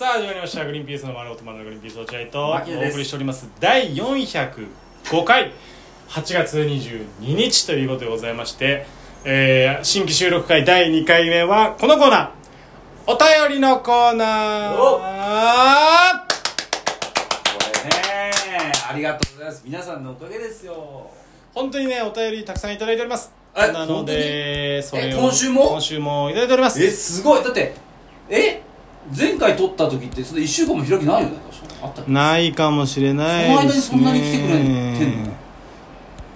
さあ始まりました「グリーンピースの丸ごと丸のグリーンピース落合」とお牧野です。送りしております。第405回。8月22日ということでございまして、えー新規収録回第2回目はこのコーナー。お便りのコーナー。お。これねありがとうございます。皆さんのおかげですよ。本当にねお便りたくさんいただいております。えなのでそれをえ今週も？今週もいただいております。えすごい。だってえ？前回撮った時ってそれ1週間も開きないよね。あったないかもしれないその間にそんなに来てくれてんの？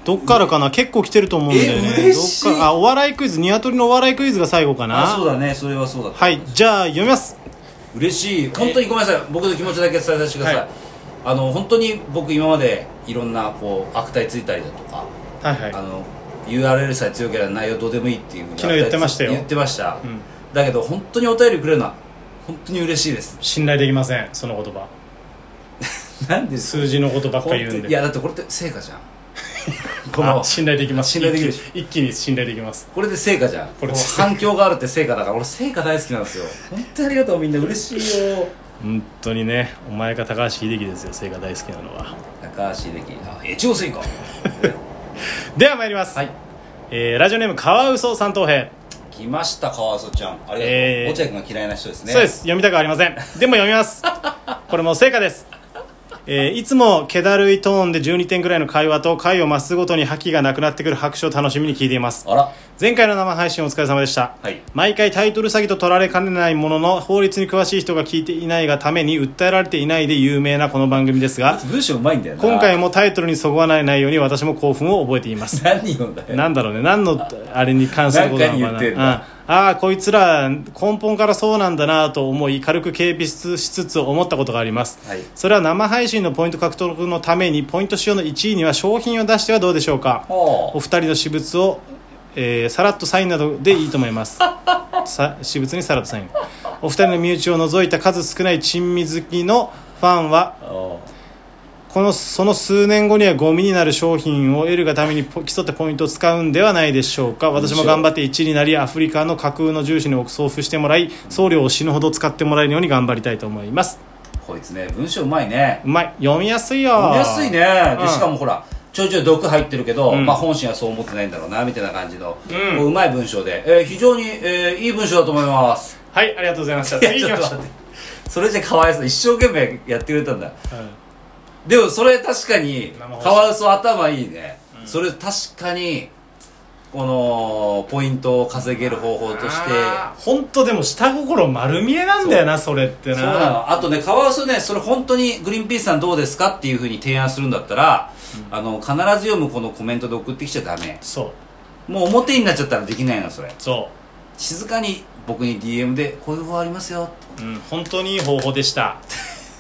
どっからかな？結構来てると思うんだよね。えどっかあお笑いクイズニワトリのお笑いクイズが最後かな？あそうだね。それはそうだはい。じゃあ読みます。嬉しい。本当にごめんなさい。僕の気持ちだけ伝えさせてください、はい。あの本当に僕今までいろんなこう悪態ついたりだとかはいはい。あの URL さえ強ければ内容どうでもいいっていうふうに昨日言ってましたよ。言ってました、うん。だけど本当にお便りくれるのは本当に嬉しいです。信頼できませんその言葉。なんで数字のことばっかり言うんで。いやだってこれって成果じゃん。このあ信頼できます。信頼できる。一気に一気に信頼できます。これで成果じゃん。これ反響があるって成果だから俺成果大好きなんですよ。本当にありがとうみんな嬉しいよ。本当にねお前が高橋秀樹ですよ聖が大好きなのは。高橋秀樹。あ越後成果では参ります、はい。えーラジオネームカワウソ三等兵来ました川曽ちゃん。ありがとう、えー。落合君が嫌いな人ですね。そうです。読みたくありません。でも読みます。これも成果です。えーいつも気だるいトーンで12点ぐらいの会話と回を増すごとに覇気がなくなってくる拍手を楽しみに聞いています。あら前回の生配信お疲れ様でした、はい。毎回タイトル詐欺と取られかねないものの法律に詳しい人が聞いていないがために訴えられていないで有名なこの番組ですが 文章うまいんだよな。今回もタイトルにそぐわない内容に私も興奮を覚えています。何読んだよ。なんだろうね。何のあれに関することなのかな。ああこいつら根本からそうなんだなと思い軽く軽蔑しつつ思ったことがあります、はい。それは生配信のポイント獲得のためにポイント仕様の1位には商品を出してはどうでしょうか。ほお二人の私物を、えーさらっとサインなどでいいと思います。さ私物にさらっとサイン。お二人の身内を除いた数少ない珍味好きのファンはこのその数年後にはゴミになる商品を得るがためにポ競ってポイントを使うんではないでしょうか。私も頑張って1位になりアフリカの架空の重視に送付してもらい送料を死ぬほど使ってもらえるように頑張りたいと思います。こいつね文章うまいね。うまい。読みやすいよ。読みやすいね。うん。でしかもほらちょいちょい毒入ってるけど、うん。まあ本心はそう思ってないんだろうなみたいな感じの、うん。こううまい文章で、えー非常に、えーいい文章だと思います。はいありがとうございました。次行きましょう。それじゃかわいそう。一生懸命やってくれたんだ。うん。でもそれ確かにカワウソ頭いいね、それ確かにこのポイントを稼げる方法として。本当でも下心丸見えなんだよなそれってな。そうなの。あとねカワウソね。それ本当にグリーンピースさんどうですかっていうふうに提案するんだったら、あの必ず読むこのコメントで送ってきちゃダメ。そう。もう表になっちゃったらできないのそれ。そ静かに僕に DM でこういう方法ありますよ。う、うん、本当にいい方法でした。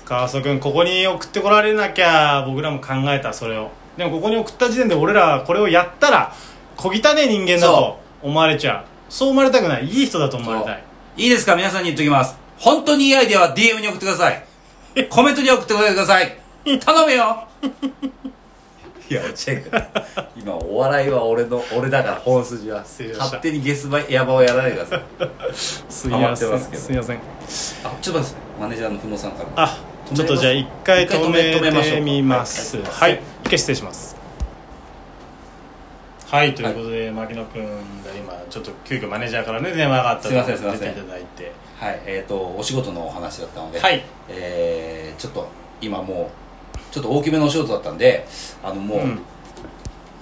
川曽君ここに送ってこられなきゃ僕らも考えたそれを。でもここに送った時点で俺らこれをやったら小汚ね人間だと思われちゃう。そう思われたくない。いい人だと思われたい。いいですか？皆さんに言っときます。本当にいいアイデアは DM に送ってください。コメントに送ってください。頼むよいや落合君今お笑いは俺の俺だから本筋は。失礼しました。勝手にゲスバヤバをやらないでくださいすみません。ハマってますけど。すみません。あちょっと待ってくださいマネージャーの久野さんから。あちょっとじゃあ一回止め一回止めましょうてみます。はい。はい。一回失礼します。はいということで、牧野君が今ちょっと急遽マネージャーからね電話があったのすいませんすいません。出ていただいて。はい。えっ、とお仕事のお話だったので。はい。えーちょっと今もうちょっと大きめのお仕事だったんであのもう、うん。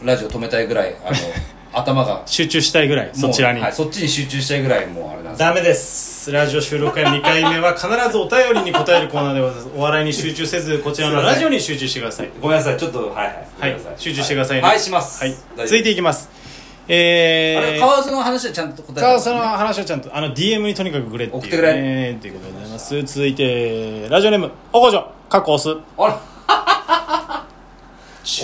ラジオ止めたいぐらいあの 頭が集中したいぐらいそちらに、はい、そっちに集中したいぐらいもうあれなんです。ダメです。ラジオ収録会2回目は必ずお便りに答えるコーナーでございます。お笑いに集中せずこちらのラジオに集中してください。ごめんなさいちょっとはいはい。ごはい。集中してくださいね。はいします。はい。続いていきます。えーあれカワウソの話はちゃんと答えさあそのたんですね話はちゃんとあの DM にとにかくくれっていう、ね、送ってくれ。ということでございます。続いてラジオネームおこじょかっこ押すあら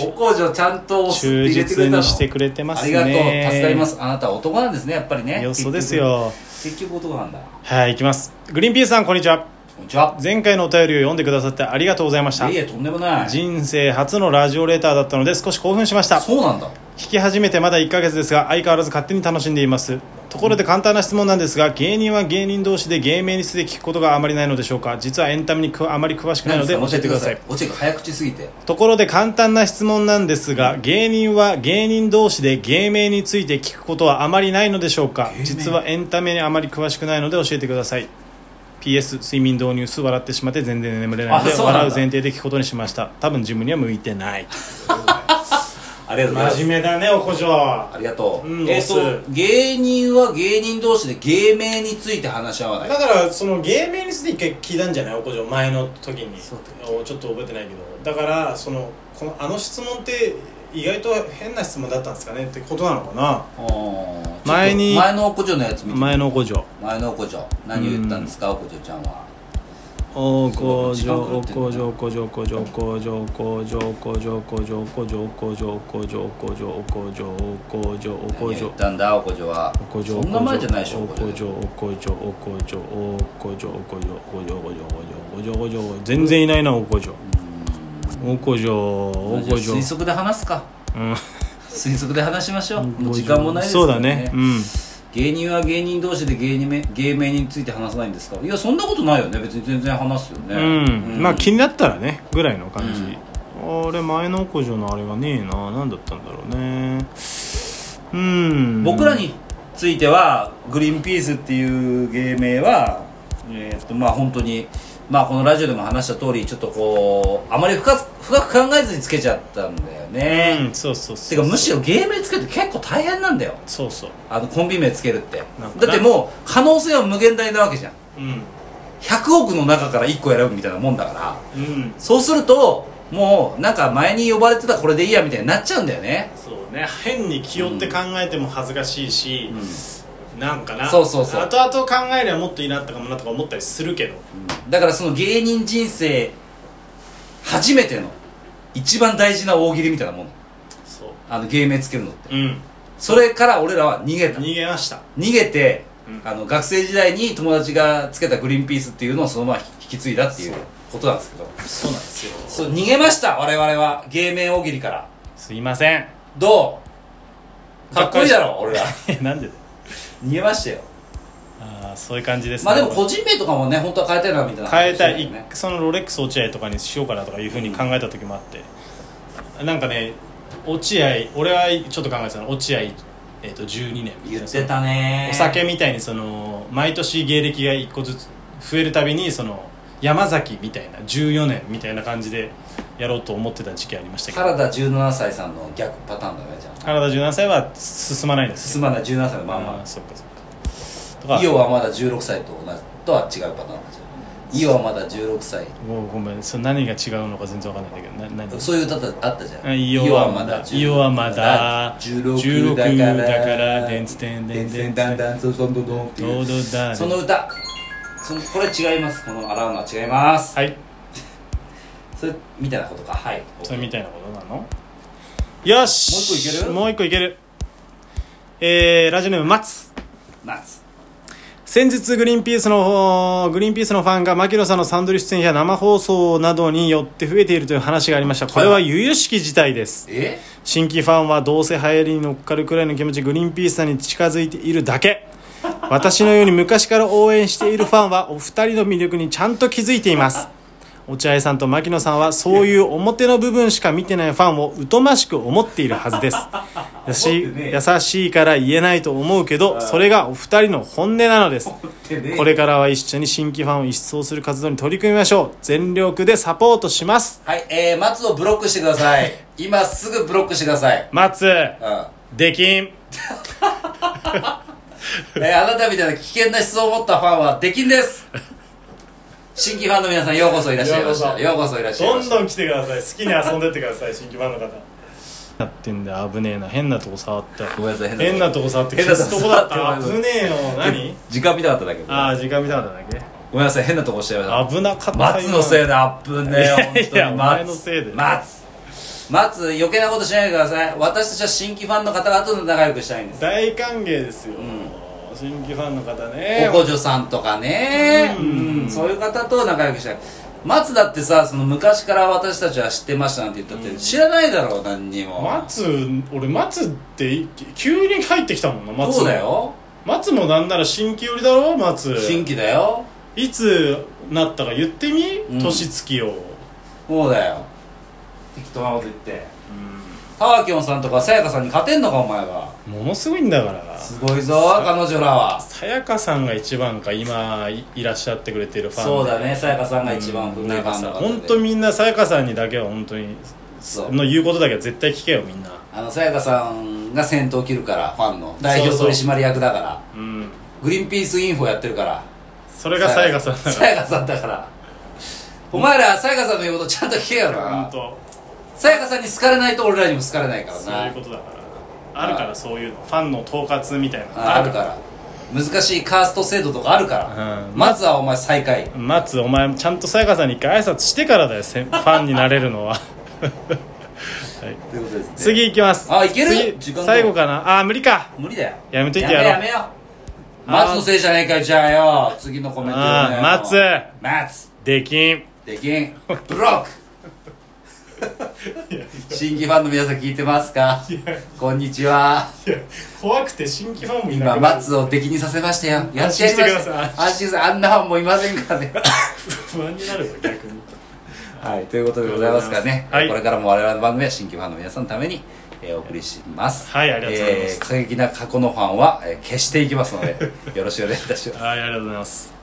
お工場ちゃんと忠実にしてくれてますね。ありがとう助かります。あなたは男なんですねやっぱりね。よそですよ。結局男なんだ。はいいきます。グリーンピースさんこんにちは。こんにちは。前回のお便りを読んでくださってありがとうございました。いえとんでもない。人生初のラジオレターだったので少し興奮しました。そうなんだ。聞き始めてまだ1ヶ月ですが相変わらず勝手に楽しんでいますところで簡単な質問なんですが芸人は芸人同士で芸名について聞くことがあまりないのでしょうか？実はエンタメにくあまり詳しくないので教えてください。落合君早口すぎて。ところで簡単な質問なんですが芸人は芸人同士で芸名について聞くことはあまりないのでしょうか？実はエンタメにあまり詳しくないので教えてください。PS 睡眠導入数笑ってしまって全然眠れないので笑う前提で聞くことにしました。多分自分には向いてない ありがとうございます。真面目だねおこじょありがとう、えっ、うんオスと芸人は芸人同士で芸名について話し合わない。だからその芸名について一回聞いたんじゃないおこじょ前の時に。そう。おちょっと覚えてないけど。だからそのこのあの質問って意外と変な質問だったんですかねってことなのかな。前に前のおこじょのやつ見て前のおこじょ前のおこじょ何を言ったんですかおこじょちゃんはおこじょそうおこじょおこじょおこじょおこじょおこじょおこじょおこじょおこじょおこじょおこじょおこじょおこじょおこじょおこじょ言ったんだおこじょはおこじょそんな前じゃないでしょおこじょおこじょおこじょおこじょおこじょおこじょおこじょおこじょおこじょ全然いないなおこじょおこじょおこじょ推測で話すかうん推測で話しましょう時間もないですそうだねうん芸人は芸人同士で芸人名芸名について話さないんですか？いやそんなことないよね。別に全然話すよね。うん、まあ気にになったらねぐらいの感じ、あれ前の古城のあれがねえな。何だったんだろうね。うん。僕らについてはグリーンピースっていう芸名はえーっとまあ本当にまあこのラジオでも話した通りちょっとこうあまり深く深く考えずにつけちゃったんだよね、うんそうそうそうてかむしろ芸名つけるって結構大変なんだよ。そうそう。あのコンビ名つけるって。だってもう可能性は無限大なわけじゃん。うん。100億の中から1個選ぶみたいなもんだから。うん。そうするともうなんか前に呼ばれてたこれでいいやみたいになっちゃうんだよね。そうね。変に気負って考えても恥ずかしいし、なんかな。そうそうそう。後々考えればもっといいなったかもなとか思ったりするけど。だからその芸人人生初めての一番大事な大喜利みたいなもん。そう。あの芸名つけるのって。うん。それから俺らは逃げた。逃げました。逃げて、うん。あの学生時代に友達がつけたグリーンピースっていうのをそのまま引き継いだっていう。ことなんですけど。そうなんですよ。そう逃げました我々は。芸名大喜利から。すいません。どう？かっこいいだろ俺ら。なんでだよ逃げましたよ。ああそういう感じですまあでも個人名とかもね本当は変えたいなみたいな変えたい、そのロレックス落合とかにしようかなとかいうふうに考えた時もあって、なんかね落合俺はちょっと考えてたの。落合、えー、と12年言ってたね。お酒みたいにその毎年芸歴が1個ずつ増えるたびにその山崎みたいな14年みたいな感じでやろうと思ってた時期ありましたけど。原田17歳さんの逆パターンだねじゃあ原田17歳は進まないんです。進まない17歳のまんまあ。ーそっかそっか。とか。イオはまだ16歳と同じとは違うパターンだじゃんイオはまだ16歳。もうごめんそれ何が違うのか全然わかんないんだけどな何？そういう歌だあったじゃん。イオはまだ。イオはまだ16だ16から。だからでんつてんでんでんだんだんそんどんどんどんっていうどうどだその歌そのこれ違いますこの洗うのは違いますはいそれみたいなことかはいそれみたいなことなのよし。もう一個いける？もう一個いけるえー、ラジオネーム松夏先日グリーンピースのグリーンピースのファンが牧野さんのサンドリ出演や生放送などによって増えているという話がありました。これは由々しき事態です。え？新規ファンはどうせ流行りに乗っかるくらいの気持ちグリーンピースさんに近づいているだけ。私のように昔から応援しているファンはお二人の魅力にちゃんと気づいています落合さんと牧野さんはそういう表の部分しか見てないファンを疎ましく思っているはずです。優しいから言えないと思うけどそれがお二人の本音なのです。これからは一緒に新規ファンを一掃する活動に取り組みましょう。全力でサポートします。はいえー、松をブロックしてください。今すぐブロックしてください。松うん。できん。え ー、あなたみたいな危険な思想を持ったファンは出禁です新規ファンの皆さんようこそいらっしゃいました。ようこそ。いらっしゃいました。どんどん来てください。好きに遊んでってください新規ファンの方。やってんだよ危ねえな変なとこ触ったごめんなさい変なとこ触って変なとこ消すとこだった。危ねえよ。何？時間見たかっただけ。どああ時間見たかっただけ？ごめんなさい変なとこ押しちゃいました。危なかった松のせいでアップねいやに。お前のせいで松。松。余計なことしないでください。私たちは新規ファンの方々と仲良くしたいんです。大歓迎ですよ、ん新規ファンの方ね。おこじょさんとかね。ううん。んそういう方と仲良くしたい松だってさその昔から私たちは知ってましたなんて言ったって、知らないだろう何にも。松俺松って急に入ってきたもんな松。そうだよ。松もなんなら新規寄りだろ松。新規だよ。いつなったか言ってみ、うん。年月を。そうだよ適当なこと言って。タワキョンさんとかさやかさんに勝てんのかお前がものすごいんだから。すごいぞ彼女らは。さやかさんが一番か今いいらっしゃってくれてるファンで。そうだねさやかさんが一番古いファンのなんかさ方で本当みんなさやかさんにだけは本当にの言うことだけは絶対聞けよみんな。あのさやかさんが先頭を切るからファンの。代表取締役だから。うん。グリーンピースインフォやってるから。それがさやかさん。だから。さやかさんだから。お前らさやかさんの言うことちゃんと聞けよな。本当さやかさんに好かれないと俺らにも好かれないからそうないうことだから。あるからそういうのファンの統括みたいなのああるから。難しいカースト制度とかあるから、うん。まずはお前最下位。松お前ちゃんとさやかさんに一回挨拶してからだよせん ファンになれるのは。はい。ということですね。次いきます。あいける最後かな？あ無理か。無理だよ。やめといてやろう。やめやめよ松のせいじゃねえかよじゃあよ。次のコメントあ読めよ。ー松松できん。できん。ブロック新規ファンの皆さん聞いてますか？こんにちは。怖くて新規ファンもいな今くなる松を出来にさせましたよ。やってやりました安心してください。安心してあんなファンもいませんからね。不安になるぞ逆に。はいということでございますからね、はい。これからも我々の番組は新規ファンの皆さんのために、えーお送りします。はいありがとうございます。えー過激な過去のファンは、えー消していきますのでよろしくお願いいたします。はいありがとうございます